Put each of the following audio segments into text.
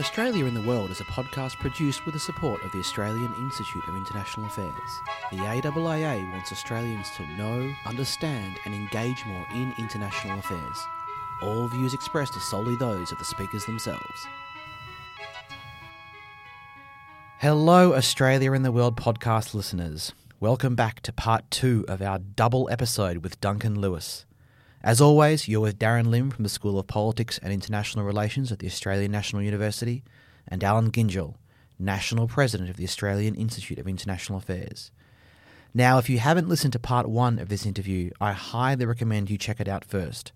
Australia in the World is a podcast produced with the support of the Australian Institute of International Affairs. The AIIA wants Australians to know, understand, and engage more in international affairs. All views expressed are solely those of the speakers themselves. Hello, Australia in the World podcast listeners. Welcome back to part two of our double episode with Duncan Lewis. As always, you're with Darren Lim from the School of Politics and International Relations at the Australian National University and Alan Gyngell, National President of the Australian Institute of International Affairs. Now, if you haven't listened to part one of this interview, I highly recommend you check it out first,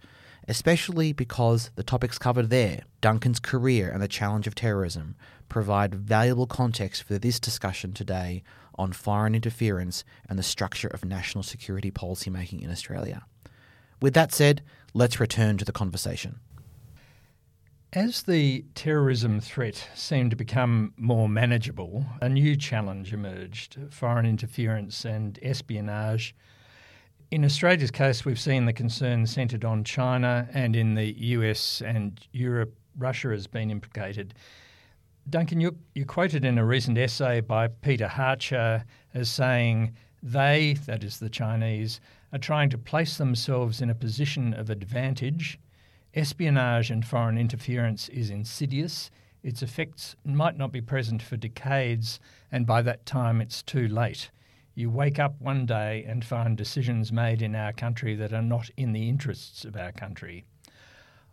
especially because the topics covered there, Duncan's career and the challenge of terrorism, provide valuable context for this discussion today on foreign interference and the structure of national security policymaking in Australia. With that said, let's return to the conversation. As the terrorism threat seemed to become more manageable, a new challenge emerged foreign interference and espionage. In Australia's case, we've seen the concern centred on China, and in the US and Europe, Russia has been implicated. Duncan, you're, you're quoted in a recent essay by Peter Hartcher as saying, they, that is the Chinese, are trying to place themselves in a position of advantage. Espionage and foreign interference is insidious. Its effects might not be present for decades, and by that time it's too late. You wake up one day and find decisions made in our country that are not in the interests of our country.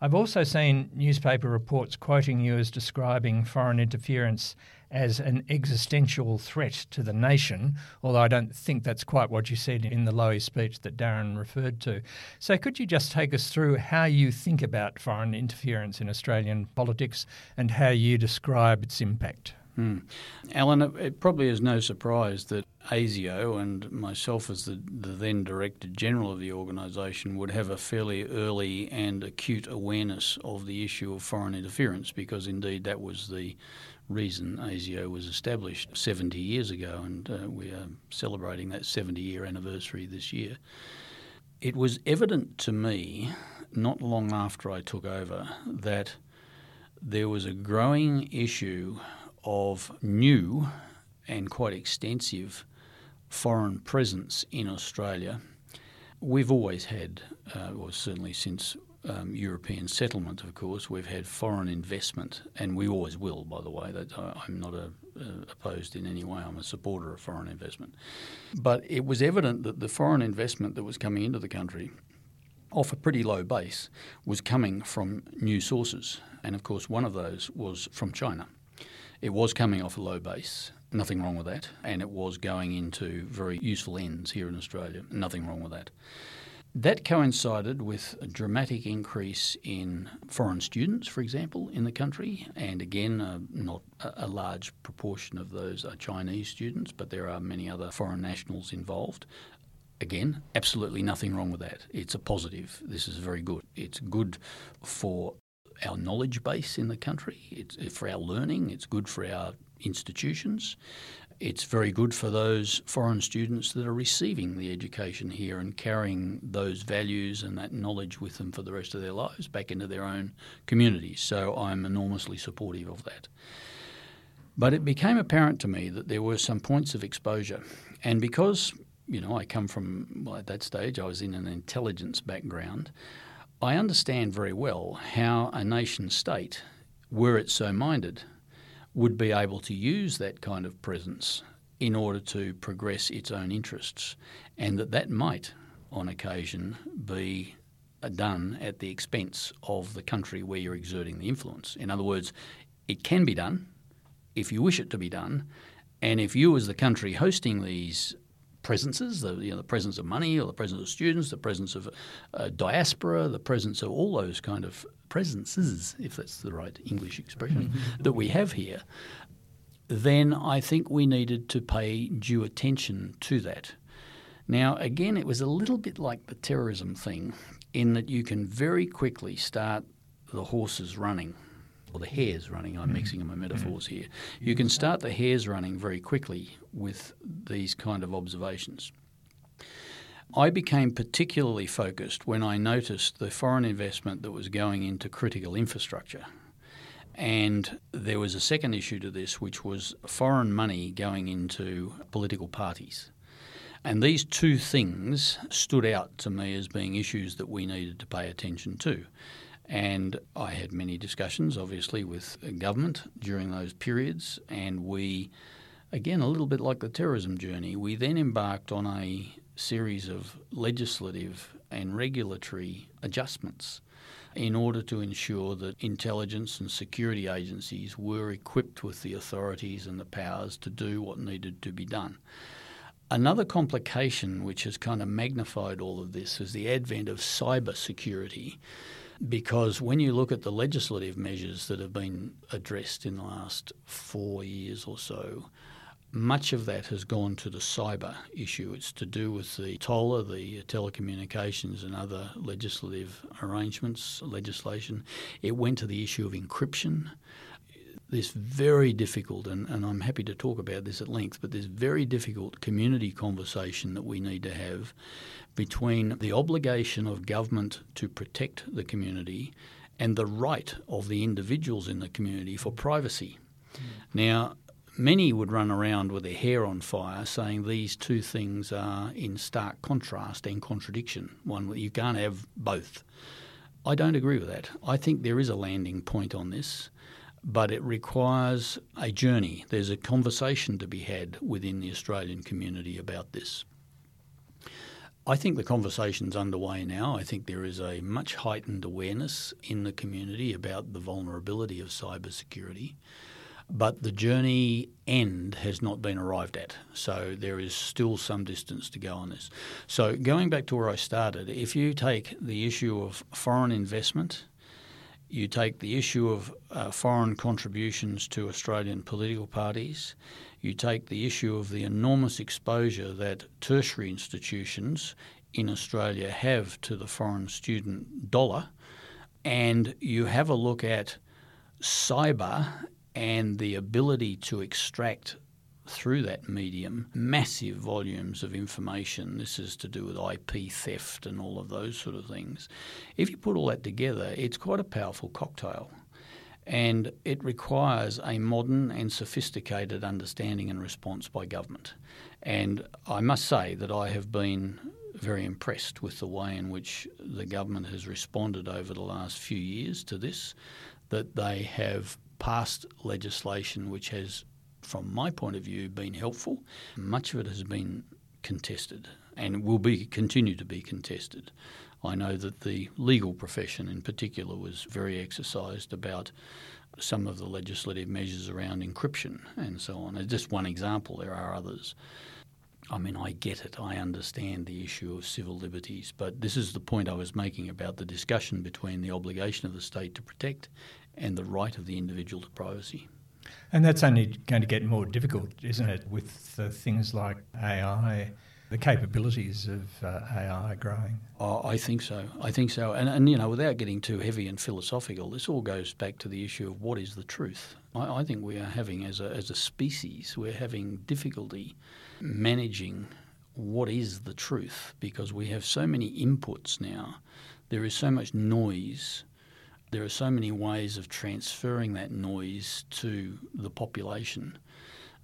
I've also seen newspaper reports quoting you as describing foreign interference as an existential threat to the nation, although I don't think that's quite what you said in the Lowy speech that Darren referred to. So, could you just take us through how you think about foreign interference in Australian politics and how you describe its impact? Hmm. Alan, it probably is no surprise that ASIO and myself, as the, the then Director General of the organisation, would have a fairly early and acute awareness of the issue of foreign interference because indeed that was the reason ASIO was established 70 years ago, and uh, we are celebrating that 70 year anniversary this year. It was evident to me, not long after I took over, that there was a growing issue of new and quite extensive foreign presence in Australia. We've always had, uh, or certainly since um, European settlement, of course, we've had foreign investment, and we always will, by the way. That I'm not a, uh, opposed in any way. I'm a supporter of foreign investment. But it was evident that the foreign investment that was coming into the country off a pretty low base was coming from new sources. And of course, one of those was from China. It was coming off a low base, nothing wrong with that, and it was going into very useful ends here in Australia, nothing wrong with that. That coincided with a dramatic increase in foreign students, for example, in the country, and again, uh, not a, a, large proportion of those are Chinese students, but there are many other foreign nationals involved. Again, absolutely nothing wrong with that. It's a positive. This is very good. It's good for our knowledge base in the country. It's uh, for our learning. It's good for our institutions. It's very good for those foreign students that are receiving the education here and carrying those values and that knowledge with them for the rest of their lives back into their own communities. So I'm enormously supportive of that. But it became apparent to me that there were some points of exposure. And because, you know, I come from, well, at that stage, I was in an intelligence background. I understand very well how a nation state, were it so minded, would be able to use that kind of presence in order to progress its own interests, and that that might, on occasion, be uh, done at the expense of the country where you're exerting the influence. In other words, it can be done if you wish it to be done, and if you, as the country hosting these presences, the, you know, the presence of money or the presence of students, the presence of uh, diaspora, the presence of all those kind of presences, if that's the right English expression, mm-hmm. that we have here, then I think we needed to pay due attention to that. Now, again, it was a little bit like the terrorism thing in that you can very quickly start the horses running or the hares running. I'm mm-hmm. mixing my metaphors here. You can start the hares running very quickly with these kind of observations. I became particularly focused when I noticed the foreign investment that was going into critical infrastructure. And there was a second issue to this, which was foreign money going into political parties. And these two things stood out to me as being issues that we needed to pay attention to. And I had many discussions, obviously, with government during those periods. And we, again, a little bit like the terrorism journey, we then embarked on a series of legislative and regulatory adjustments in order to ensure that intelligence and security agencies were equipped with the authorities and the powers to do what needed to be done. Another complication which has kind of magnified all of this is the advent of cyber security. Because when you look at the legislative measures that have been addressed in the last four years or so, much of that has gone to the cyber issue. It's to do with the TOLA, the telecommunications and other legislative arrangements, legislation. It went to the issue of encryption this very difficult, and, and I'm happy to talk about this at length, but this very difficult community conversation that we need to have between the obligation of government to protect the community and the right of the individuals in the community for privacy. Mm. Now, many would run around with their hair on fire saying these two things are in stark contrast and contradiction. One, you can't have both. I don't agree with that. I think there is a landing point on this but it requires a journey. There's a conversation to be had within the Australian community about this. I think the conversation's underway now. I think there is a much heightened awareness in the community about the vulnerability of cybersecurity. But the journey end has not been arrived at. So there is still some distance to go on this. So going back to where I started, if you take the issue of foreign investment, you take the issue of uh, foreign contributions to Australian political parties, you take the issue of the enormous exposure that tertiary institutions in Australia have to the foreign student dollar, and you have a look at cyber and the ability to extract through that medium massive volumes of information. This is to do with IP theft and all of those sort of things. If you put all that together, it's quite a powerful cocktail. And it requires a modern and sophisticated understanding and response by government. And I must say that I have been very impressed with the way in which the government has responded over the last few years to this, that they have passed legislation which has from my point of view, been helpful. Much of it has been contested and will be continue to be contested. I know that the legal profession in particular was very exercised about some of the legislative measures around encryption and so on. It's just one example, there are others. I mean, I get it. I understand the issue of civil liberties, but this is the point I was making about the discussion between the obligation of the state to protect and the right of the individual to privacy. And that's only going to get more difficult, isn't it, with uh, things like AI, the capabilities of uh, AI growing? Oh, I think so. I think so. And, and, you know, without getting too heavy and philosophical, this all goes back to the issue of what is the truth. I, I think we are having, as a, as a species, we're having difficulty managing what is the truth because we have so many inputs now. There is so much noise there are so many ways of transferring that noise to the population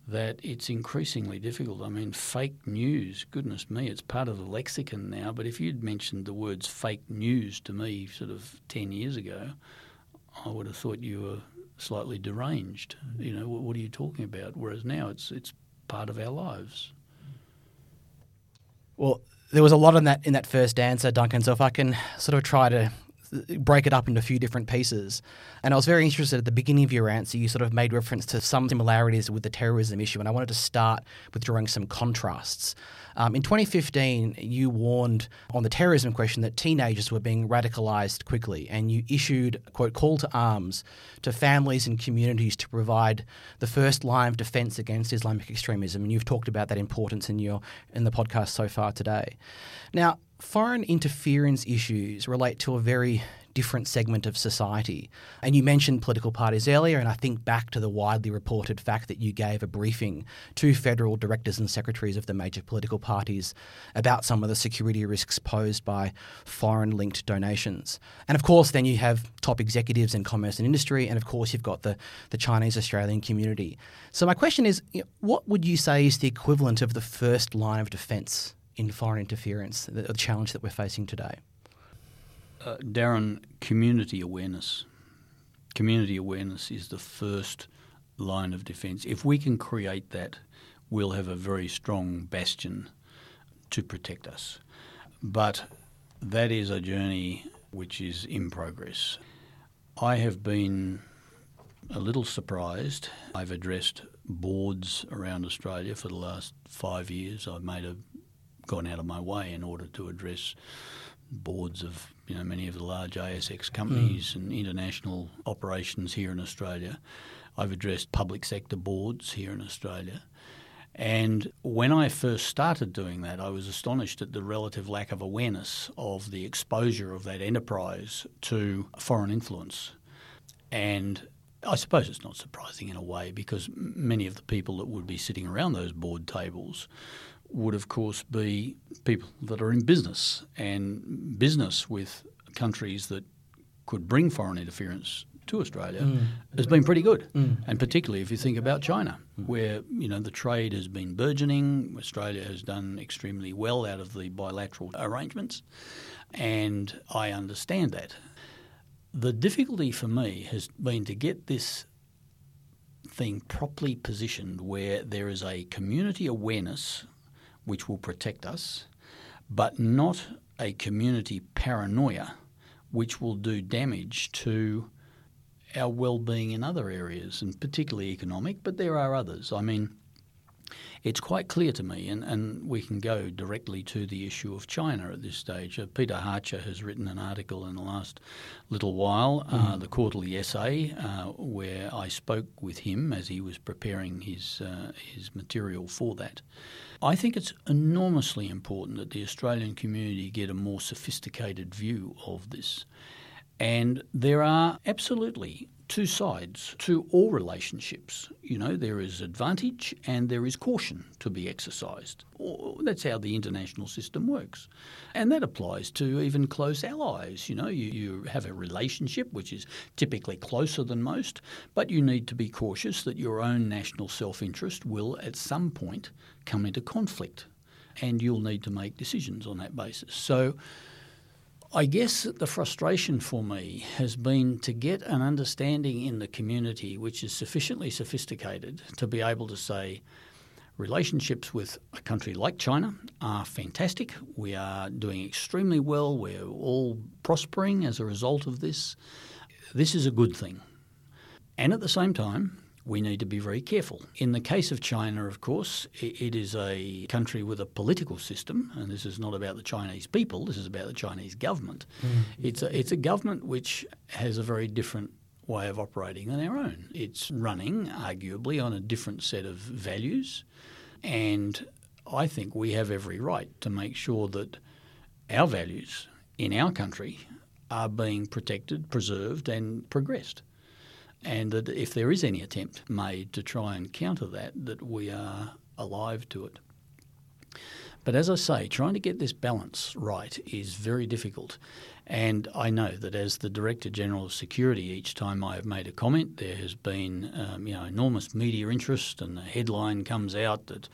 that it's increasingly difficult. I mean, fake news, goodness me, it's part of the lexicon now. But if you'd mentioned the words fake news to me sort of 10 years ago, I would have thought you were slightly deranged. You know, what, are you talking about? Whereas now it's, it's part of our lives. Well, there was a lot in that in that first answer, Duncan. So if I can sort of try to break it up into a few different pieces. And I was very interested at the beginning of your answer, you sort of made reference to some similarities with the terrorism issue, and I wanted to start with drawing some contrasts. Um, in 2015, you warned on the terrorism question that teenagers were being radicalized quickly, and you issued quote call to arms to families and communities to provide the first line of defense against Islamic extremism. And you've talked about that importance in your in the podcast so far today. Now, foreign interference issues relate to a very different segment of society. And you mentioned political parties earlier, and I think back to the widely reported fact that you gave a briefing to federal directors and secretaries of the major political parties about some of the security risks posed by foreign linked donations. And of course, then you have top executives in commerce and industry, and of course, you've got the, the Chinese Australian community. So, my question is what would you say is the equivalent of the first line of defence in foreign interference, the, the challenge that we're facing today? Uh, Darren, community awareness. Community awareness is the first line of defence. If we can create that, we'll have a very strong bastion to protect us. But that is a journey which is in progress. I have been a little surprised. I've addressed boards around Australia for the last five years. I've made a gone out of my way in order to address boards of you know many of the large ASX companies mm. and international operations here in Australia. I've addressed public sector boards here in Australia. And when I first started doing that, I was astonished at the relative lack of awareness of the exposure of that enterprise to foreign influence. And I suppose it's not surprising in a way because many of the people that would be sitting around those board tables would, of course, be people that are in business and business with countries that could bring foreign interference to Australia mm. has been pretty good, mm. and particularly if you think about China, where you know the trade has been burgeoning. Australia has done extremely well out of the bilateral arrangements, and I understand that. The difficulty for me has been to get this thing properly positioned where there is a community awareness which will protect us, but not a community paranoia which will do damage to our well-being in other areas, and particularly economic. But there are others. I mean, it's quite clear to me, and, and we can go directly to the issue of China at this stage. Uh, Peter Hartcher has written an article in the last little while, uh, mm-hmm. the quarterly essay, uh, where I spoke with him as he was preparing his uh, his material for that. I think it's enormously important that the Australian community get a more sophisticated view of this. And there are absolutely two sides to all relationships. You know, there is advantage and there is caution to be exercised. That's how the international system works. And that applies to even close allies. You know, you, you have a relationship which is typically closer than most, but you need to be cautious that your own national self interest will at some point come into conflict. And you'll need to make decisions on that basis. So, I guess the frustration for me has been to get an understanding in the community which is sufficiently sophisticated to be able to say relationships with a country like China are fantastic. We are doing extremely well. We're all prospering as a result of this. This is a good thing. And at the same time, we need to be very careful. In the case of China, of course, it is a country with a political system, and this is not about the Chinese people, this is about the Chinese government. Mm. It's, a, it's a government which has a very different way of operating than our own. It's running, arguably, on a different set of values, and I think we have every right to make sure that our values in our country are being protected, preserved, and progressed and that if there is any attempt made to try and counter that, that we are alive to it. But as I say, trying to get this balance right is very difficult. And I know that as the Director General of Security, each time I have made a comment, there has been um, you know enormous media interest, and the headline comes out that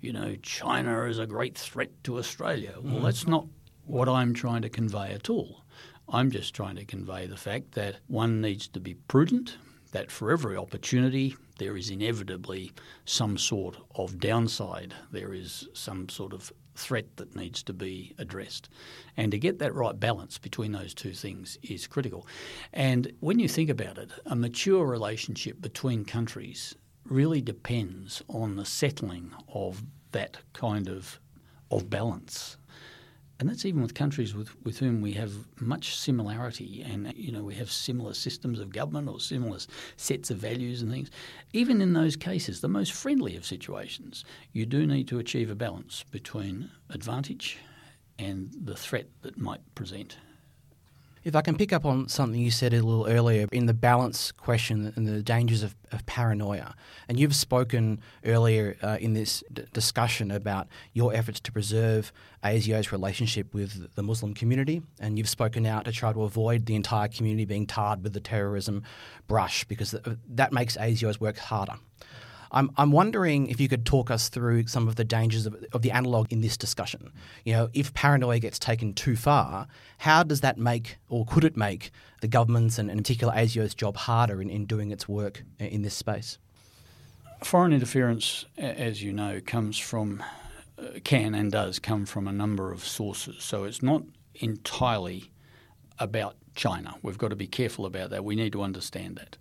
you know China is a great threat to Australia. Well, mm. that's not what I'm trying to convey at all. I'm just trying to convey the fact that one needs to be prudent, that for every opportunity, there is inevitably some sort of downside. There is some sort of threat that needs to be addressed. And to get that right balance between those two things is critical. And when you think about it, a mature relationship between countries really depends on the settling of that kind of of balance and that's even with countries with, with whom we have much similarity and you know we have similar systems of government or similar sets of values and things. Even in those cases the most friendly of situations you do need to achieve a balance between advantage and the threat that might present If I can pick up on something you said a little earlier in the balance question and the dangers of, of paranoia, and you've spoken earlier uh, in this d- discussion about your efforts to preserve ASIO's relationship with the Muslim community, and you've spoken out to try to avoid the entire community being tarred with the terrorism brush because that makes ASIO's work harder. I'm, I'm wondering if you could talk us through some of the dangers of, of the analog in this discussion. You know, if paranoia gets taken too far, how does that make, or could it make, the government's and in particular ASIO's job harder in, in doing its work in this space? Foreign interference, as you know, comes from, uh, can and does come from a number of sources. So it's not entirely about China. We've got to be careful about that. We need to understand that.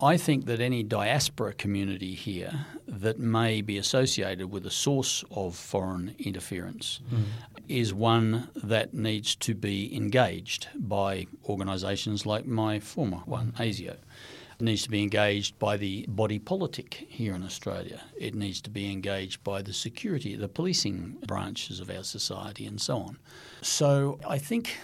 I think that any diaspora community here that may be associated with a source of foreign interference mm. is one that needs to be engaged by organisations like my former one, ASIO. It needs to be engaged by the body politic here in Australia. It needs to be engaged by the security, the policing branches of our society, and so on. So I think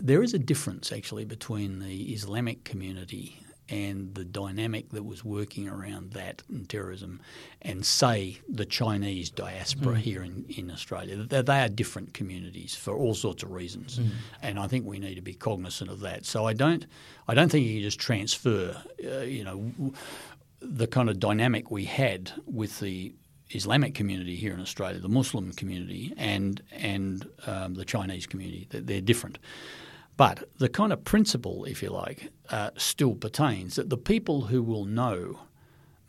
there is a difference actually between the Islamic community and the dynamic that was working around that and terrorism, and say the Chinese diaspora mm. here in, in Australia. They, they, are different communities for all sorts of reasons, mm. and I think we need to be cognizant of that. So I don't, I don't think you can just transfer, uh, you know, the kind of dynamic we had with the Islamic community here in Australia, the Muslim community, and and um, the Chinese community. They're, they're different. But the kind of principle, if you like, uh, still pertains that the people who will know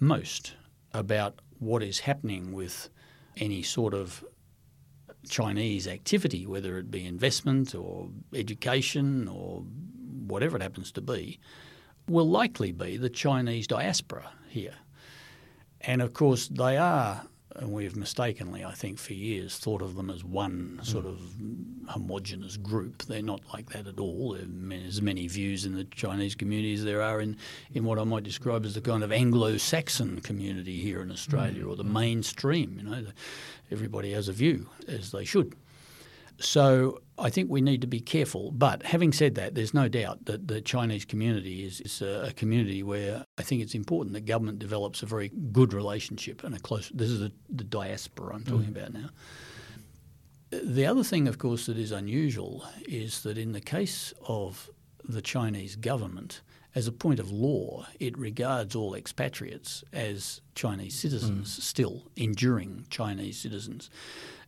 most about what is happening with any sort of Chinese activity, whether it be investment or education or whatever it happens to be, will likely be the Chinese diaspora here. And of course, they are and we've mistakenly, I think, for years thought of them as one mm. sort of homogenous group. They're not like that at all. There's as many views in the Chinese community as there are in, in what I might describe as the kind of Anglo-Saxon community here in Australia, mm. or the mm. mainstream. You know, everybody has a view, as they should. So I think we need to be careful. But having said that, there's no doubt that the Chinese community is, is a, community where I think it's important that government develops a very good relationship and a close. This is the, the diaspora I'm talking mm. about now. The other thing, of course, that is unusual is that in the case of the Chinese government, as a point of law, it regards all expatriates as Chinese citizens, mm. still enduring Chinese citizens.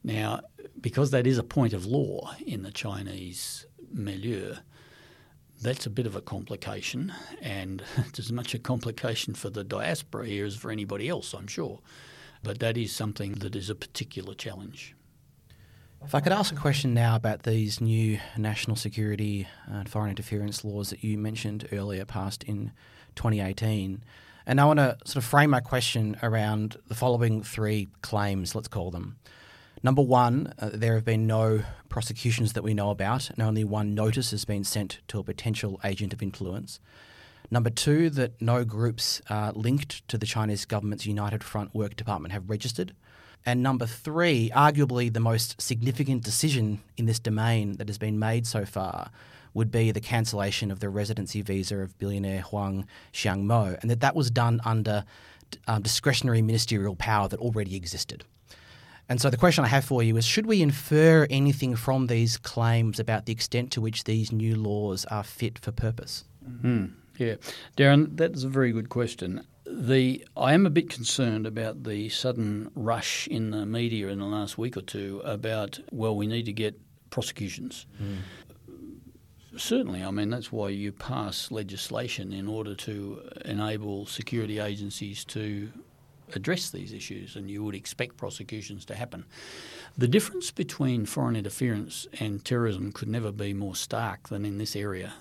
Now, because that is a point of law in the Chinese milieu, that's a bit of a complication, and it's as much a complication for the diaspora here as for anybody else, I'm sure. But that is something that is a particular challenge. If I could ask a question now about these new national security uh, and foreign interference laws that you mentioned earlier, passed in 2018. And I want to sort of frame my question around the following three claims, let's call them. Number one, uh, there have been no prosecutions that we know about, and only one notice has been sent to a potential agent of influence. Number two, that no groups uh, linked to the Chinese government's United Front Work Department have registered. And number three, arguably the most significant decision in this domain that has been made so far, would be the cancellation of the residency visa of billionaire Huang Xiangmo, and that that was done under um, discretionary ministerial power that already existed. And so the question I have for you is should we infer anything from these claims about the extent to which these new laws are fit for purpose? Mm-hmm. Yeah. Darren, that's a very good question. The I am a bit concerned about the sudden rush in the media in the last week or two about well we need to get prosecutions. Mm. Certainly, I mean that's why you pass legislation in order to enable security agencies to address these issues, and you would expect prosecutions to happen. The difference between foreign interference and terrorism could never be more stark than in this area.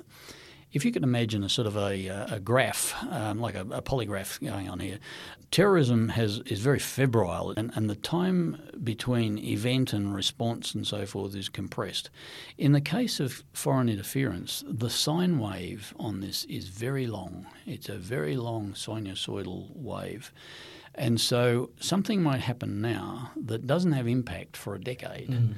If you can imagine a sort of a, a graph, um, like a, a, polygraph going on here, terrorism has is very febrile, and, and the time between event and response and so forth is compressed. In the case of foreign interference, the sine wave on this is very long. It's a very long sinusoidal wave. And so something might happen now that doesn't have impact for a decade. Mm.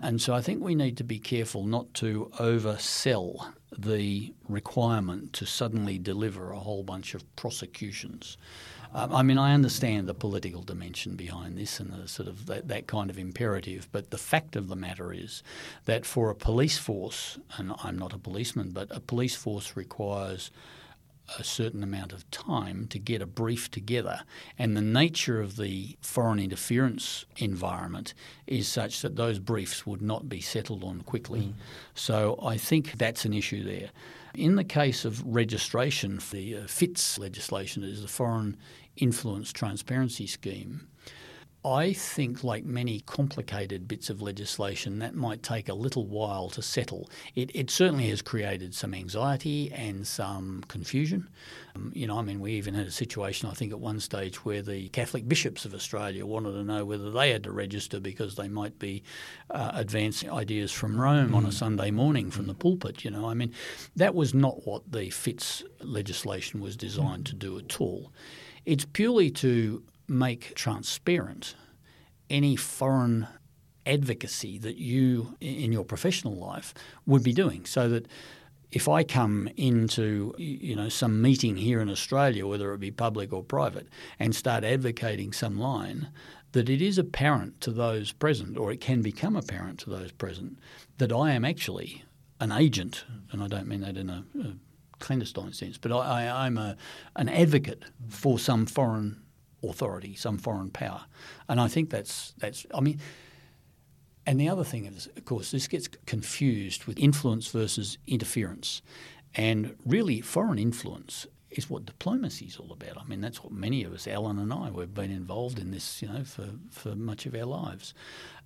And so I think we need to be careful not to oversell the requirement to suddenly deliver a whole bunch of prosecutions. Um, I mean, I understand the political dimension behind this and the sort of that, that kind of imperative, but the fact of the matter is that for a police force, and I'm not a policeman, but a police force requires a certain amount of time to get a brief together. And the nature of the foreign interference environment is such that those briefs would not be settled on quickly. Mm. So I think that's an issue there. In the case of registration, the uh, FITS legislation is the Foreign Influence Transparency Scheme. I think, like many complicated bits of legislation, that might take a little while to settle. It, it certainly has created some anxiety and some confusion. Um, you know, I mean, we even had a situation, I think, at one stage where the Catholic bishops of Australia wanted to know whether they had to register because they might be uh, advancing ideas from Rome mm. on a mm. Sunday morning from the pulpit. You know, I mean, that was not what the FITS legislation was designed to do at all. It's purely to make transparent any foreign advocacy that you in your professional life would be doing so that if I come into you know some meeting here in Australia whether it be public or private and start advocating some line that it is apparent to those present or it can become apparent to those present that I am actually an agent and I don't mean that in a, a clandestine sense but I, I'm a, an advocate for some foreign authority, some foreign power. And I think that's that's. I mean, and the other thing is, of course, this gets confused with influence versus interference, and really, foreign influence is what diplomacy is all about. I mean, that's what many of us, Alan and I, we've been involved in this, you know, for, for much of our lives.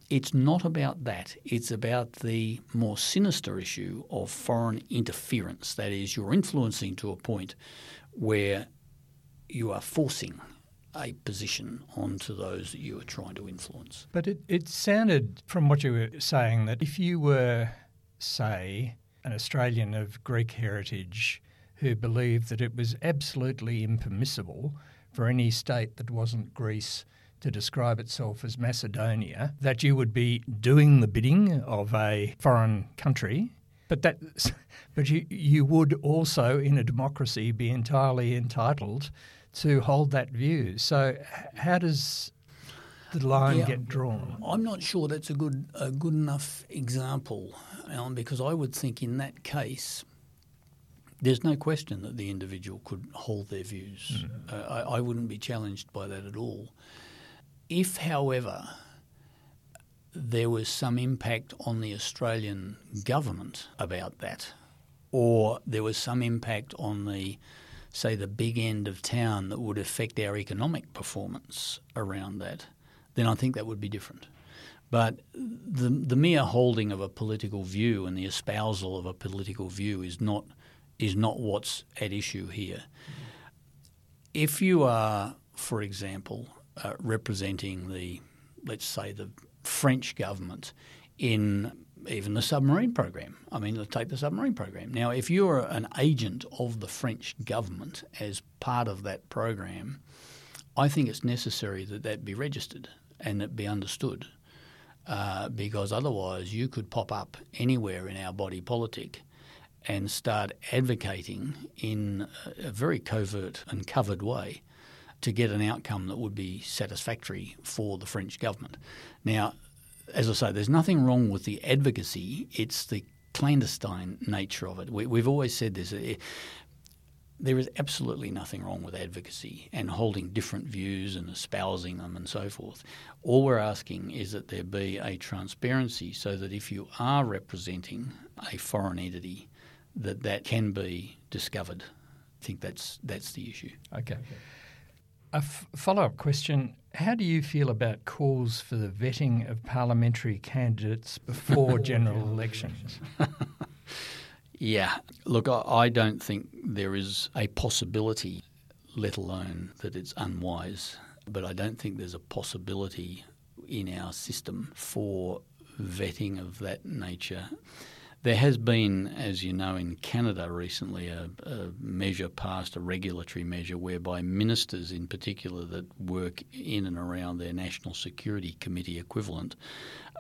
It's not about that. It's about the more sinister issue of foreign interference. That is, you're influencing to a point where you are forcing a position onto those that you were trying to influence. But it, it sounded from what you were saying that if you were, say, an Australian of Greek heritage who believed that it was absolutely impermissible for any state that wasn't Greece to describe itself as Macedonia, that you would be doing the bidding of a foreign country. But that, but you, you would also, in a democracy, be entirely entitled to hold that view. So, how does the line yeah, get drawn? I'm not sure that's a good a good enough example, Alan, because I would think in that case. There's no question that the individual could hold their views. Mm. Uh, I, I wouldn't be challenged by that at all. If, however, there was some impact on the Australian government about that, or there was some impact on the say, the big end of town that would affect our economic performance around that, then I think that would be different. But the, the mere holding of a political view and the espousal of a political view is not, is not what's at issue here. If you are, for example, uh, representing the, let's say, the French government in even the submarine program. I mean, let's take the submarine program. Now, if you're an agent of the French government as part of that program, I think it's necessary that that be registered and that be understood. Uh, because otherwise, you could pop up anywhere in our body politic and start advocating in a very covert and covered way to get an outcome that would be satisfactory for the French government. Now, as I say, there's nothing wrong with the advocacy. It's the clandestine nature of it. We, have always said this. It, eh, there is absolutely nothing wrong with advocacy and holding different views and espousing them and so forth. All we're asking is that there be a transparency so that if you are representing a foreign entity, that that can be discovered. I think that's that's the issue. Okay. okay. A f- follow up question How do you feel about calls for the vetting of parliamentary candidates before general elections? yeah, look, I, don't think there is a possibility, let alone that it's unwise, but I don't think there's a possibility in our system for vetting of that nature. There has been, as you know, in Canada recently, a, a, measure passed, a regulatory measure, whereby ministers in particular that work in and around their National Security Committee equivalent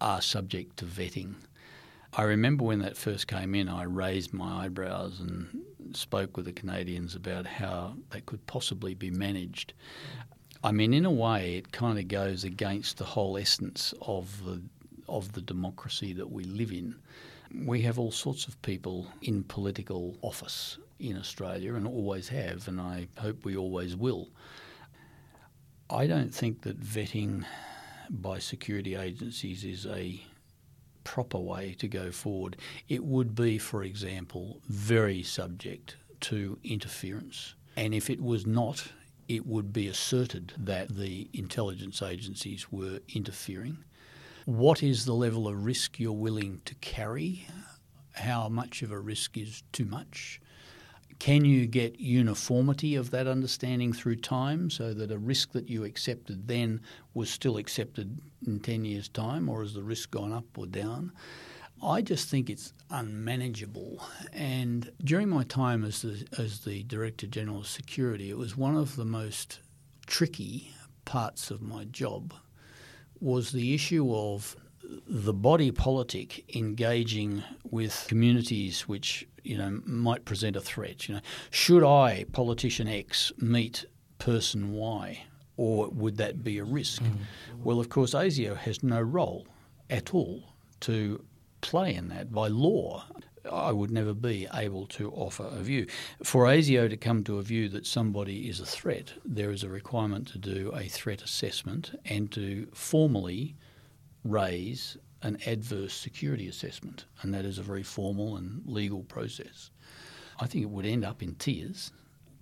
are subject to vetting. I remember when that first came in, I raised my eyebrows and spoke with the Canadians about how that could possibly be managed. I mean, in a way, it kind of goes against the whole essence of the of the democracy that we live in. We have all sorts of people in political office in Australia and always have, and I hope we always will. I don't think that vetting by security agencies is a proper way to go forward. It would be, for example, very subject to interference. And if it was not, it would be asserted that the intelligence agencies were interfering. What is the level of risk you're willing to carry? How much of a risk is too much? Can you get uniformity of that understanding through time so that a risk that you accepted then was still accepted in 10 years' time, or has the risk gone up or down? I just think it's unmanageable. And during my time as the, as the Director General of Security, it was one of the most tricky parts of my job was the issue of the body politic engaging with communities which you know might present a threat. You know, should I, politician X, meet person Y, or would that be a risk? Mm. Well, of course, ASIO has no role at all to play in that by law. I would never be able to offer a view. For ASIO to come to a view that somebody is a threat, there is a requirement to do a threat assessment and to formally raise an adverse security assessment, and that is a very formal and legal process. I think it would end up in tears.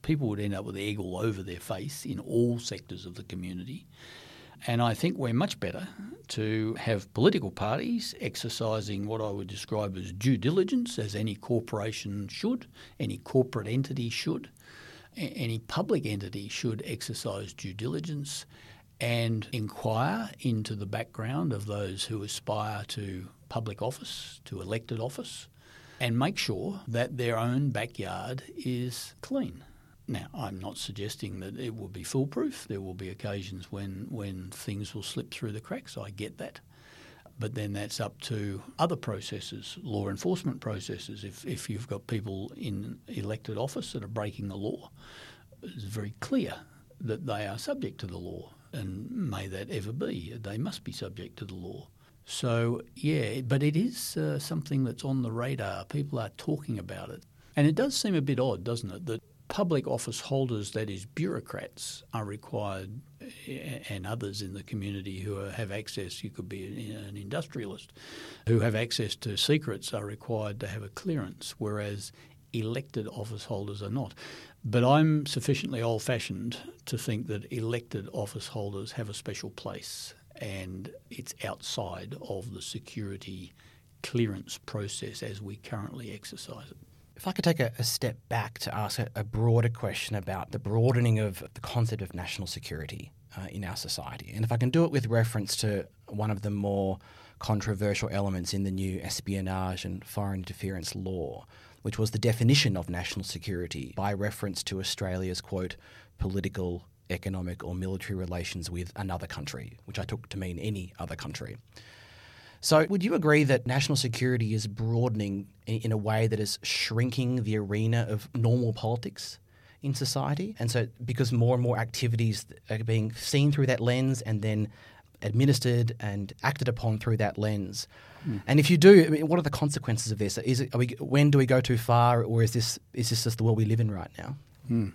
People would end up with egg all over their face in all sectors of the community. And I think we're much better to have political parties exercising what I would describe as due diligence, as any corporation should, any corporate entity should, any public entity should exercise due diligence and inquire into the background of those who aspire to public office, to elected office, and make sure that their own backyard is clean. Now, I'm not suggesting that it will be foolproof. There will be occasions when, when things will slip through the cracks. I get that. But then that's up to other processes, law enforcement processes. If, if you've got people in elected office that are breaking the law, it's very clear that they are subject to the law and may that ever be. They must be subject to the law. So, yeah, but it is uh, something that's on the radar. People are talking about it. And it does seem a bit odd, doesn't it, that public office holders, that is, bureaucrats, are required, and others in the community who have access, you could be an industrialist, who have access to secrets are required to have a clearance, whereas elected office holders are not. But I'm sufficiently old fashioned to think that elected office holders have a special place and it's outside of the security clearance process as we currently exercise it. If I could take a, a step back to ask a, a, broader question about the broadening of the concept of national security uh, in our society, and if I can do it with reference to one of the more controversial elements in the new espionage and foreign interference law, which was the definition of national security by reference to Australia's, quote, political, economic, or military relations with another country, which I took to mean any other country. So, would you agree that national security is broadening in a way that is shrinking the arena of normal politics in society? And so, because more and more activities are being seen through that lens and then administered and acted upon through that lens, Mm. And if you do, I mean, what are the consequences of this? Is it, we, when do we go too far, or is this is this just the world we live in right now? Mm.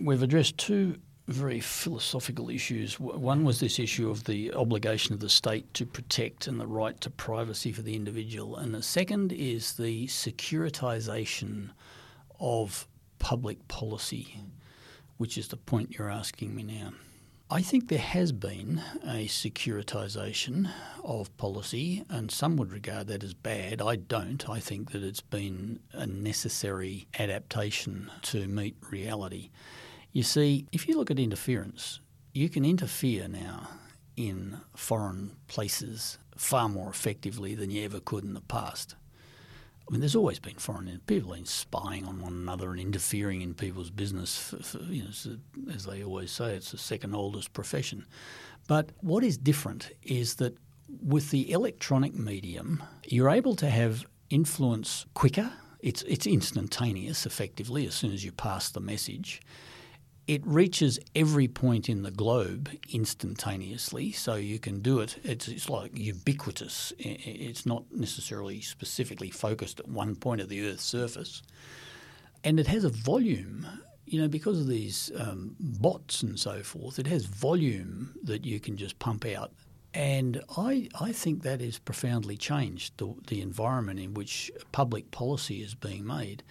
We've addressed two very philosophical issues. One was this issue of the obligation of the state to protect and the right to privacy for the individual, and the second is the securitization of public policy, which is the point you're asking me now. I think there has been a securitisation of policy, and some would regard that as bad. I don't. I think that it's been a necessary adaptation to meet reality. You see, if you look at interference, you can interfere now in foreign places far more effectively than you ever could in the past. I mean, there's always been foreign people been spying on one another and interfering in people's business. For, for, you know, as they always say, it's the second oldest profession. But what is different is that with the electronic medium, you're able to have influence quicker. It's, it's instantaneous, effectively, as soon as you pass the message. It reaches every point in the globe instantaneously, so you can do it. It's, it's like ubiquitous. It's not necessarily specifically focused at one point of the Earth's surface. And it has a volume you know, because of these um, bots and so forth, it has volume that you can just pump out. And I, I think that has profoundly changed the, the environment in which public policy is being made.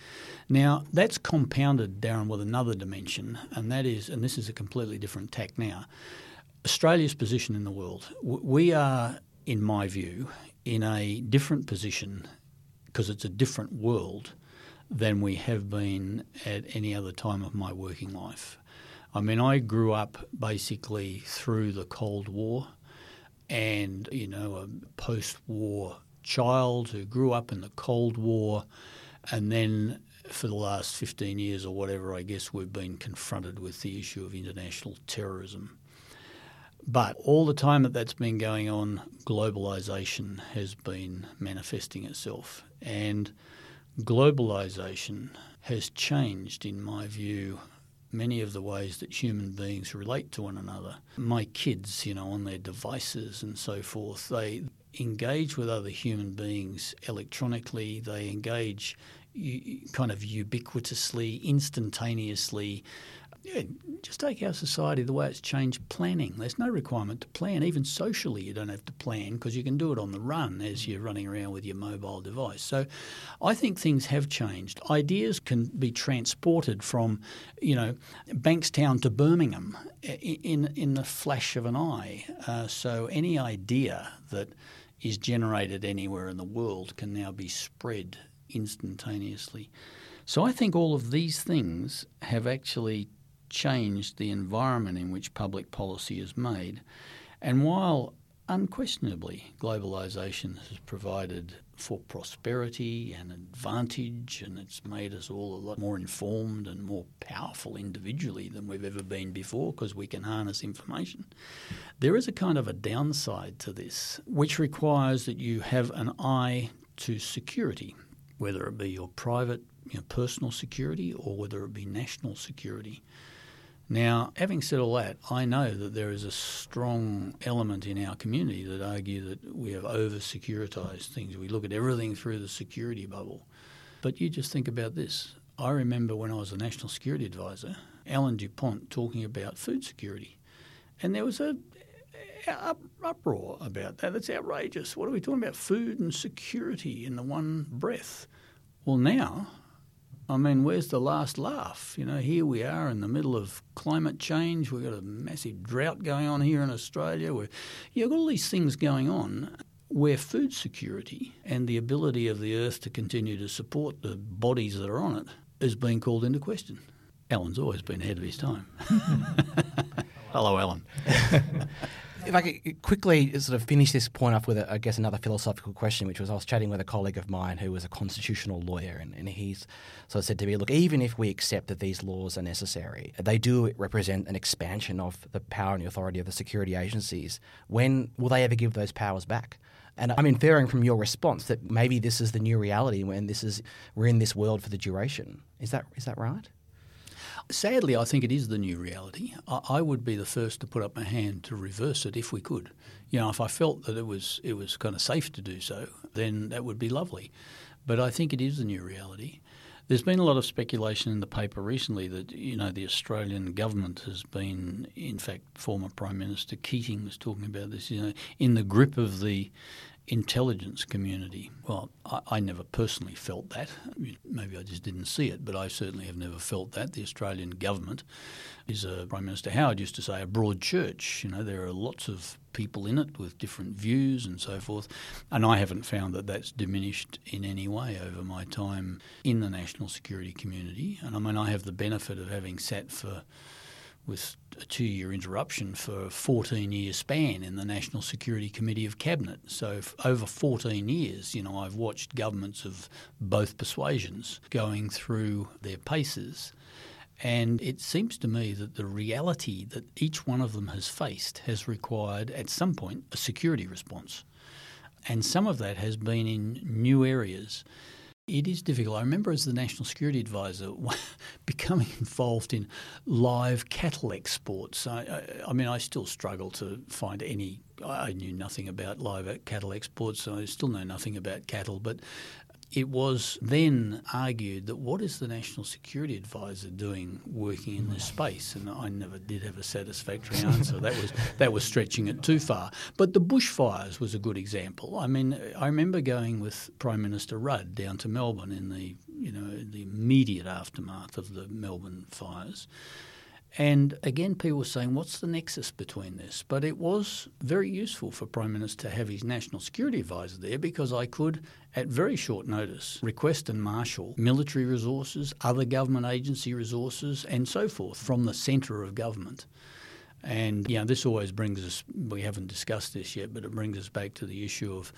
Now, that's compounded, Darren, with another dimension, and that is, and this is a completely different tack now, Australia's position in the world. We are, in my view, in a different position because it's a different world than we have been at any other time of my working life. I mean, I grew up basically through the Cold War and, you know, a post war child who grew up in the Cold War and then for the last 15 years or whatever, I guess we've been confronted with the issue of international terrorism. But all the time that that's been going on, globalisation has been manifesting itself. And globalization has changed, in my view, many of the ways that human beings relate to one another. My kids, you know, on their devices and so forth, they engage with other human beings electronically, they engage kind of ubiquitously, instantaneously yeah, just take our society the way it's changed planning. There's no requirement to plan. Even socially, you don't have to plan because you can do it on the run as you're running around with your mobile device. So I think things have changed. Ideas can be transported from, you know, Bankstown to Birmingham in, in the flash of an eye. Uh, so any idea that is generated anywhere in the world can now be spread instantaneously. So I think all of these things have actually changed the environment in which public policy is made. And while unquestionably globalisation has provided for prosperity and advantage, and it's made us all a lot more informed and more powerful individually than we've ever been before because we can harness information. There is a kind of a downside to this, which requires that you have an eye to security, whether it be your private, your personal security, or whether it be national security. Now, having said all that, I know that there is a strong element in our community that argue that we have over securitized things. We look at everything through the security bubble. But you just think about this. I remember when I was a national security advisor, Alan Dupont talking about food security. And there was a uproar about that. That's outrageous. What are we talking about? Food and security in the one breath. Well, now I mean, where's the last laugh? You know, here we are in the middle of climate change. We've got a massive drought going on here in Australia. We're, you've got all these things going on where food security and the ability of the earth to continue to support the bodies that are on it is being called into question. Alan's always been ahead of his time. Hello, Alan. if I could quickly sort of finish this point off with, a, I guess, another philosophical question, which was I was chatting with a colleague of mine who was a constitutional lawyer, and, and he's sort of said to me, look, even if we accept that these laws are necessary, they do represent an expansion of the power and the authority of the security agencies. When will they ever give those powers back? And I'm inferring from your response that maybe this is the new reality when this is we're in this world for the duration. Is that is that right? Sadly, I think it is the new reality. I, I, would be the first to put up my hand to reverse it if we could. You know, if I felt that it was it was kind of safe to do so, then that would be lovely. But I think it is the new reality. There's been a lot of speculation in the paper recently that you know the Australian government has been, in fact, former Prime Minister Keating was talking about this. You know, in the grip of the intelligence community. Well, I, I, never personally felt that. Maybe I just didn't see it, but I certainly have never felt that. The Australian government is, a, Prime Minister Howard used to say, a broad church. You know, there are lots of people in it with different views and so forth. And I haven't found that that's diminished in any way over my time in the national security community. And I mean, I have the benefit of having sat for with a two year interruption for a 14 year span in the National Security Committee of Cabinet. So, over 14 years, you know, I've watched governments of both persuasions going through their paces. And it seems to me that the reality that each one of them has faced has required, at some point, a security response. and some of that has been in new areas. It is difficult. I remember as the National Security Advisor becoming involved in live cattle exports. I, I, I, mean, I still struggle to find any. I knew nothing about live cattle exports, so I still know nothing about cattle. But it was then argued that what is the National Security Advisor doing working in this hmm. space? And I never did have a satisfactory answer. that was that was stretching it too far. But the bushfires was a good example. I mean, I remember going with Prime Minister Rudd down to Melbourne in the you know the immediate aftermath of the Melbourne fires. And again, people were saying, what's the nexus between this? But it was very useful for Prime Minister to have his national security advisor there because I could, at very short notice, request and marshal military resources, other government agency resources, and so forth from the centre of government. And you know, this always brings us, we haven't discussed this yet, but it brings us back to the issue of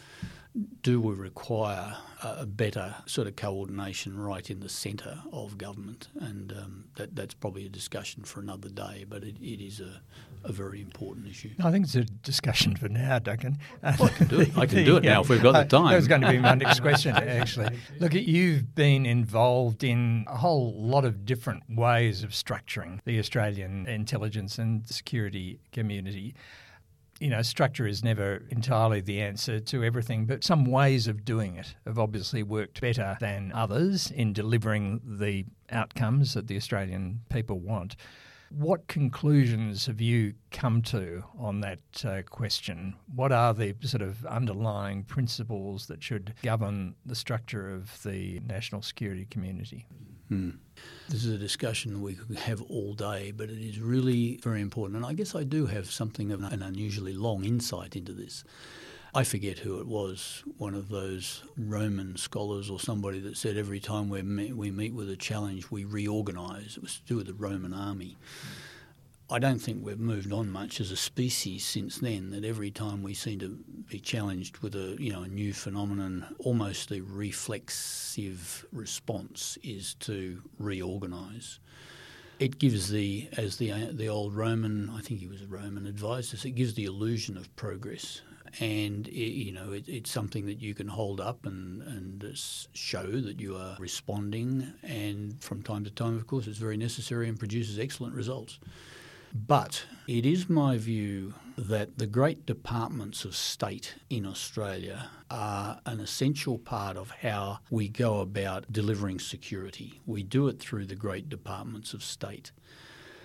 do we require a better sort of coordination right in the centre of government? And um, that, that's probably a discussion for another day, but it, it is a, a very important issue. I think it's a discussion for now, Duncan. Well, I can do it. I can do it now if we've got the time. That was going to be my next question, actually. Look, you've been involved in a whole lot of different ways of structuring the Australian intelligence and security community you know, structure is never entirely the answer to everything, but some ways of doing it have obviously worked better than others in delivering the outcomes that the Australian people want. What conclusions have you come to on that uh, question? What are the sort of underlying principles that should govern the structure of the national security community? Hmm. This is a discussion we could have all day, but it is really very important. And I guess I do have something of an unusually long insight into this. I forget who it was, one of those Roman scholars or somebody that said every time we meet, we meet with a challenge, we reorganise. It was to do with the Roman army. I don't think we've moved on much as a species since then. That every time we seem to be challenged with a you know a new phenomenon, almost the reflexive response is to reorganise. It gives the, as the the old Roman, I think he was a Roman, advised us. It gives the illusion of progress, and it, you know it, it's something that you can hold up and and show that you are responding. And from time to time, of course, it's very necessary and produces excellent results. But it is my view that the great departments of state in Australia are an essential part of how we go about delivering security. We do it through the great departments of state.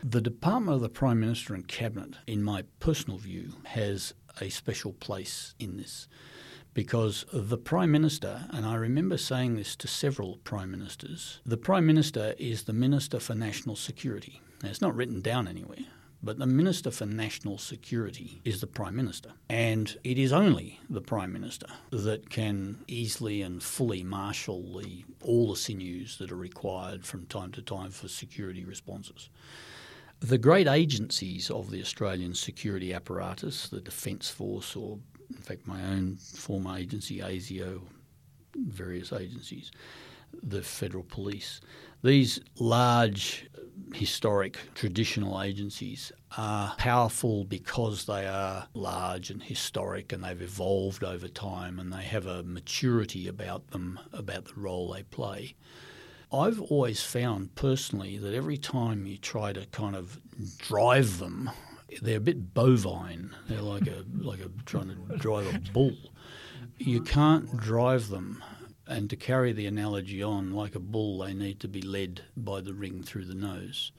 The Department of the Prime Minister and Cabinet, in my personal view, has a special place in this because the Prime Minister, and I remember saying this to several Prime Ministers, the Prime Minister is the Minister for National Security. Now, it's not written down anywhere, but the Minister for National Security is the Prime Minister. And it is only the Prime Minister that can easily and fully marshal the, all the sinews that are required from time to time for security responses. The great agencies of the Australian security apparatus, the Defence Force, or in fact my own former agency, ASIO, various agencies, the Federal Police, these large historic traditional agencies are powerful because they are large and historic and they've evolved over time and they have a maturity about them, about the role they play. I've always found personally that every time you try to kind of drive them, they're a bit bovine. They're like a like a trying to drive a bull. You can't drive them and to carry the analogy on, like a bull, they need to be led by the ring through the nose.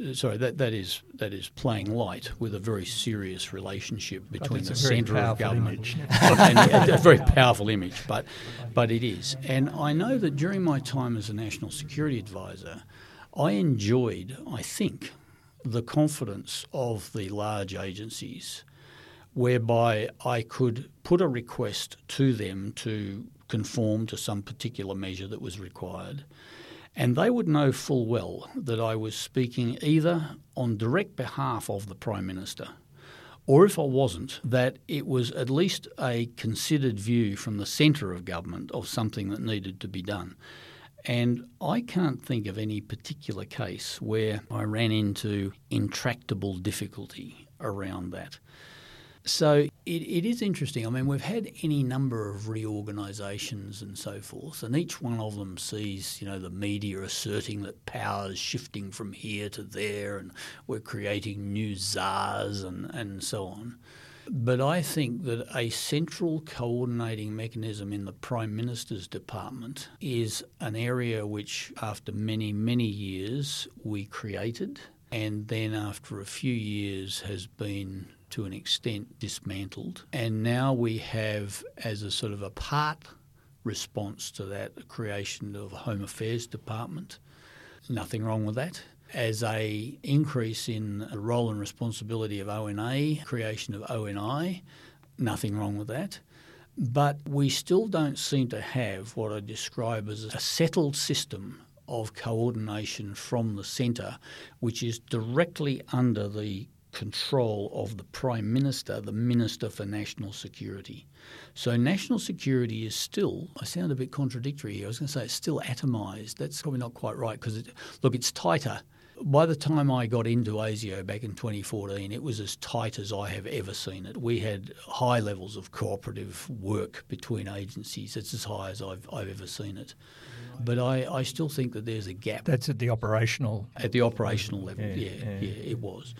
Uh, sorry, that, that is that is playing light with a very serious relationship between the centre of government and a very powerful image, but but it is. And I know that during my time as a national security advisor, I enjoyed, I think, the confidence of the large agencies, whereby I could put a request to them to conform to some particular measure that was required. And they would know full well that I was speaking either on direct behalf of the Prime Minister or if I wasn't, that it was at least a considered view from the centre of government of something that needed to be done. And I can't think of any particular case where I ran into intractable difficulty around that. So it, it is interesting. I mean, we've had any number of reorganisations and so forth, and each one of them sees, you know, the media asserting that power is shifting from here to there, and we're creating new czars and, and so on. But I think that a central coordinating mechanism in the Prime Minister's department is an area which, after many, many years, we created, and then after a few years has been to an extent dismantled. And now we have, as a sort of a part response to that, the creation of a Home Affairs Department. Nothing wrong with that. As a increase in the role and responsibility of ONA, creation of ONI, nothing wrong with that. But we still don't seem to have what I describe as a settled system of coordination from the centre, which is directly under the control of the Prime Minister, the Minister for National Security. So national security is still, I sound a bit contradictory here, I was going to say it's still atomised. That's probably not quite right because, it, look, it's tighter. By the time I got into ASIO back in 2014, it was as tight as I have ever seen it. We had high levels of cooperative work between agencies. It's as high as I've, I've ever seen it. But I, I still think that there's a gap. That's at the operational. At the operational level, yeah, yeah, yeah, yeah it was.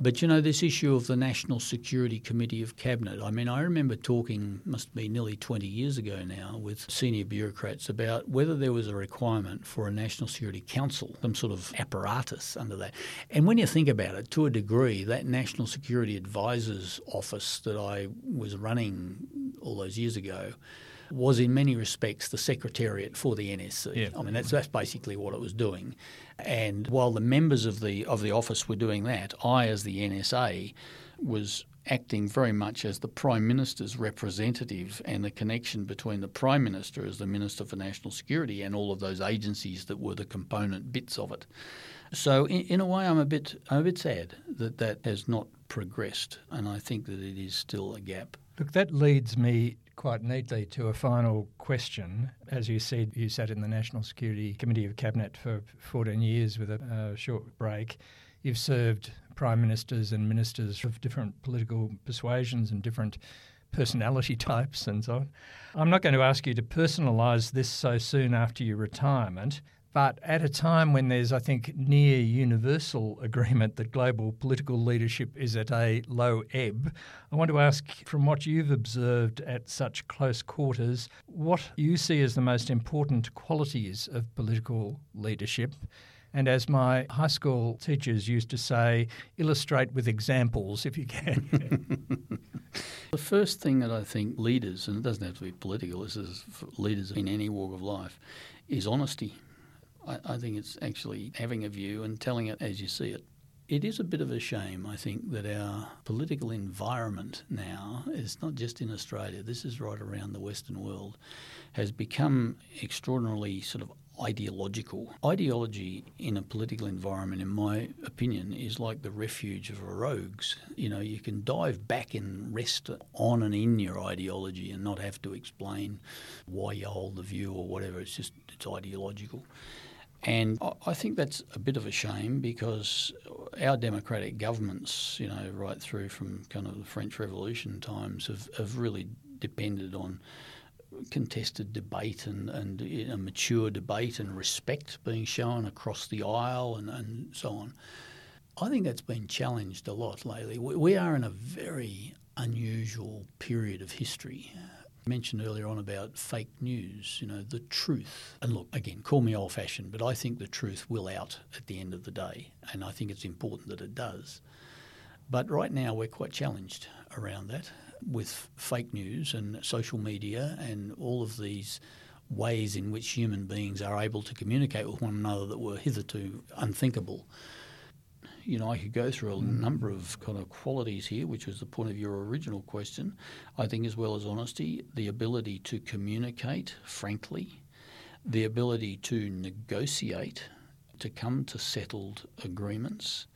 But you know, this issue of the National Security Committee of Cabinet, I mean, I remember talking, must be nearly 20 years ago now, with senior bureaucrats about whether there was a requirement for a National Security Council, some sort of apparatus under that. And when you think about it, to a degree, that National Security Advisors Office that I was running all those years ago was in many respects the secretariat for the NSC. Yeah. I mean, that's, that's basically what it was doing. And while the members of the of the office were doing that, I, as the NSA, was acting very much as the Prime Minister's representative and the connection between the Prime Minister as the Minister for National Security and all of those agencies that were the component bits of it. So in, in a way, I'm a bit I'm a bit sad that that has not progressed, and I think that it is still a gap. Look, that leads me quite neatly to a final question. As you said, you sat in the National Security Committee of Cabinet for 14 years with a, short break. You've served prime ministers and ministers of different political persuasions and different personality types and so on. I'm not going to ask you to personalise this so soon after your retirement, but at a time when there's, I think, near universal agreement that global political leadership is at a low ebb, I want to ask from what you've observed at such close quarters, what you see as the most important qualities of political leadership. And as my high school teachers used to say, illustrate with examples if you can. the first thing that I think leaders, and it doesn't have to be political, this is leaders in any walk of life, is honesty. I, I think it's actually having a view and telling it as you see it. It is a bit of a shame, I think, that our political environment now, it's not just in Australia, this is right around the Western world, has become extraordinarily sort of ideological. Ideology in a political environment, in my opinion, is like the refuge of rogues. You know, you can dive back and rest on and in your ideology and not have to explain why you hold the view or whatever. It's just, it's ideological. And I think that's a bit of a shame because our democratic governments, you know, right through from kind of the French Revolution times, have, have really depended on contested debate and, and a mature debate and respect being shown across the aisle and, and so on. I think that's been challenged a lot lately. We, we are in a very unusual period of history mentioned earlier on about fake news, you know, the truth. And look, again, call me old fashioned, but I think the truth will out at the end of the day. And I think it's important that it does. But right now, we're quite challenged around that with fake news and social media and all of these ways in which human beings are able to communicate with one another that were hitherto unthinkable you know, I could go through a mm. number of kind of qualities here, which was the point of your original question. I think, as well as honesty, the ability to communicate frankly, the ability to negotiate, to come to settled agreements.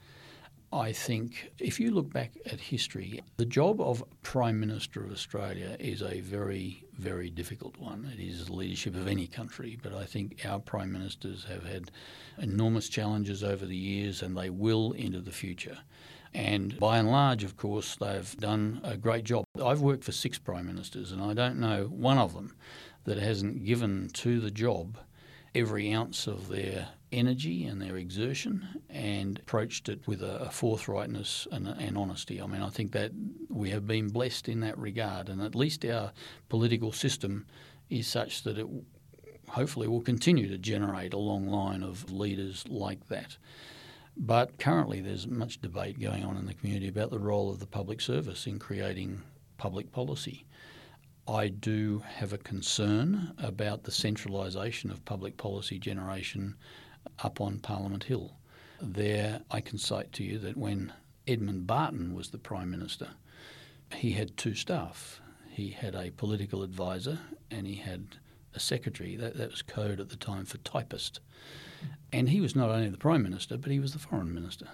I think if you look back at history, the job of Prime Minister of Australia is a very, very difficult one. It is the leadership of any country, but I think our Prime Ministers have had enormous challenges over the years and they will into the future. And by and large, of course, they've done a great job. I've worked for six prime ministers, and I don't know one of them that hasn't given to the job every ounce of their energy and their exertion and approached it with a, forthrightness and, and, honesty. I mean, I think that we have been blessed in that regard, and at least our political system is such that it hopefully will continue to generate a long line of leaders like that. But currently, there's much debate going on in the community about the role of the public service in creating public policy. I do have a concern about the centralisation of public policy generation up on Parliament Hill. There, I can cite to you that when Edmund Barton was the Prime Minister, he had two staff. He had a political advisor and he had a secretary. That, that was code at the time for typist. And he was not only the Prime Minister, but he was the Foreign Minister.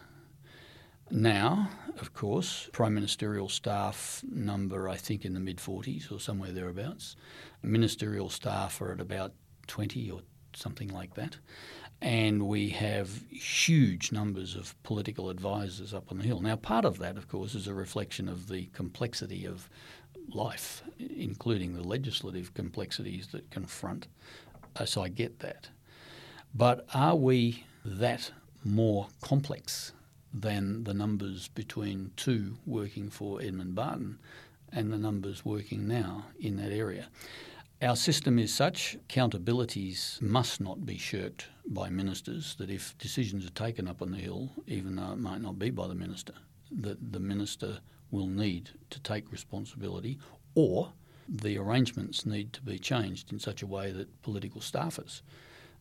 Now, of course, Prime Ministerial staff number, I think, in the mid 40s or somewhere thereabouts. Ministerial staff are at about 20 or something like that and we have huge numbers of political advisors up on the Hill. Now, part of that, of course, is a reflection of the complexity of life, including the legislative complexities that confront us. I get that. But are we that more complex than the numbers between two working for Edmund Barton and the numbers working now in that area? Our system is such, accountabilities must not be shirked by ministers, that if decisions are taken up on the Hill, even though it might not be by the minister, that the minister will need to take responsibility or the arrangements need to be changed in such a way that political staffers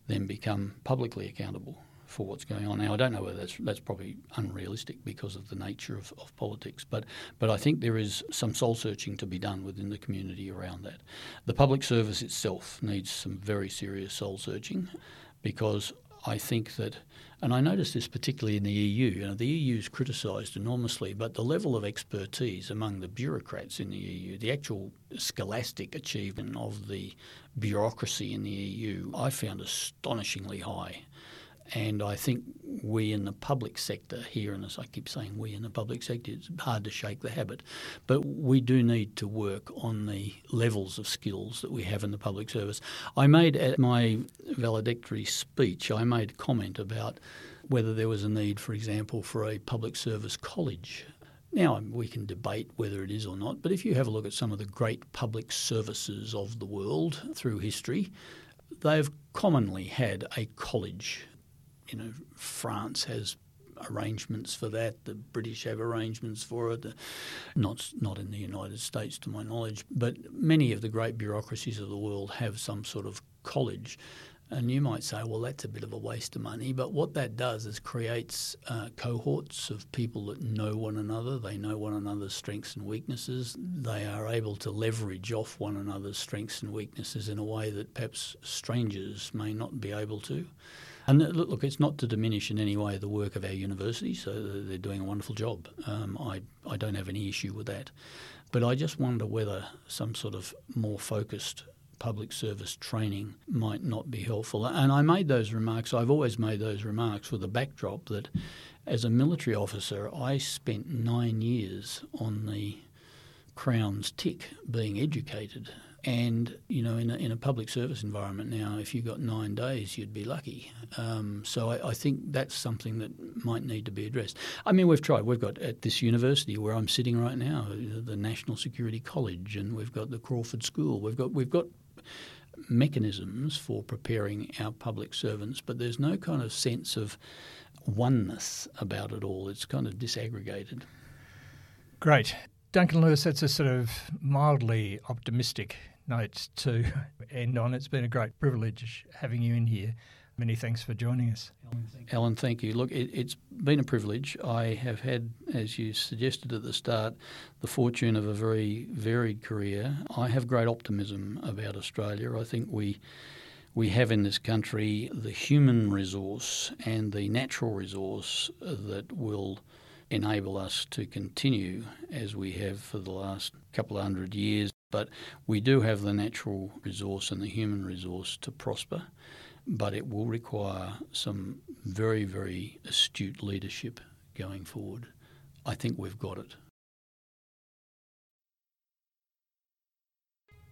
then become publicly accountable for what's going on. Now, I don't know whether that's, that's probably unrealistic because of the nature of, of politics, but, but I think there is some soul searching to be done within the community around that. The public service itself needs some very serious soul searching because I think that, and I noticed this particularly in the EU. You know, the EU is criticised enormously, but the level of expertise among the bureaucrats in the EU, the actual scholastic achievement of the bureaucracy in the EU, I found astonishingly high. And I think we in the public sector here, and as I keep saying, we in the public sector, it's hard to shake the habit. But we do need to work on the levels of skills that we have in the public service. I made at my valedictory speech, I made a comment about whether there was a need, for example, for a public service college. Now, we can debate whether it is or not, but if you have a look at some of the great public services of the world through history, they've commonly had a college you know, France has arrangements for that. The British have arrangements for it. Not not in the United States, to my knowledge, but many of the great bureaucracies of the world have some sort of college. And you might say, well, that's a bit of a waste of money. But what that does is creates uh, cohorts of people that know one another. They know one another's strengths and weaknesses. They are able to leverage off one another's strengths and weaknesses in a way that perhaps strangers may not be able to. And look, it's not to diminish in any way the work of our universities. So they're doing a wonderful job. Um, I, I don't have any issue with that. But I just wonder whether some sort of more focused public service training might not be helpful. And I made those remarks, I've always made those remarks with a backdrop that as a military officer, I spent nine years on the Crown's tick being educated and you know, in a, in a public service environment now, if you got nine days, you'd be lucky. Um, so I, I, think that's something that might need to be addressed. I mean, we've tried. We've got at this university where I'm sitting right now, the National Security College, and we've got the Crawford School. We've got we've got mechanisms for preparing our public servants, but there's no kind of sense of oneness about it all. It's kind of disaggregated. Great. Duncan Lewis, that's a sort of mildly optimistic note to end on. It's been a great privilege having you in here. Many thanks for joining us. Alan, thank you. Look, it, has been a privilege. I have had, as you suggested at the start, the fortune of a very varied career. I have great optimism about Australia. I think we we have in this country the human resource and the natural resource that will enable us to continue as we have for the last couple of hundred years but we do have the natural resource and the human resource to prosper, but it will require some very, very astute leadership going forward. I think we've got it.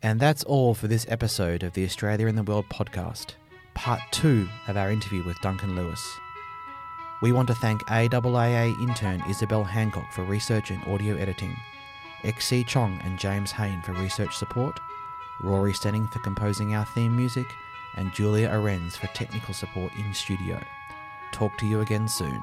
And that's all for this episode of the Australia in the World podcast, part two of our interview with Duncan Lewis. We want to thank AAAA intern Isabel Hancock for research and audio editing, XC Chong and James Hain for research support, Rory Stenning for composing our theme music, and Julia Arenz for technical support in studio. Talk to you again soon.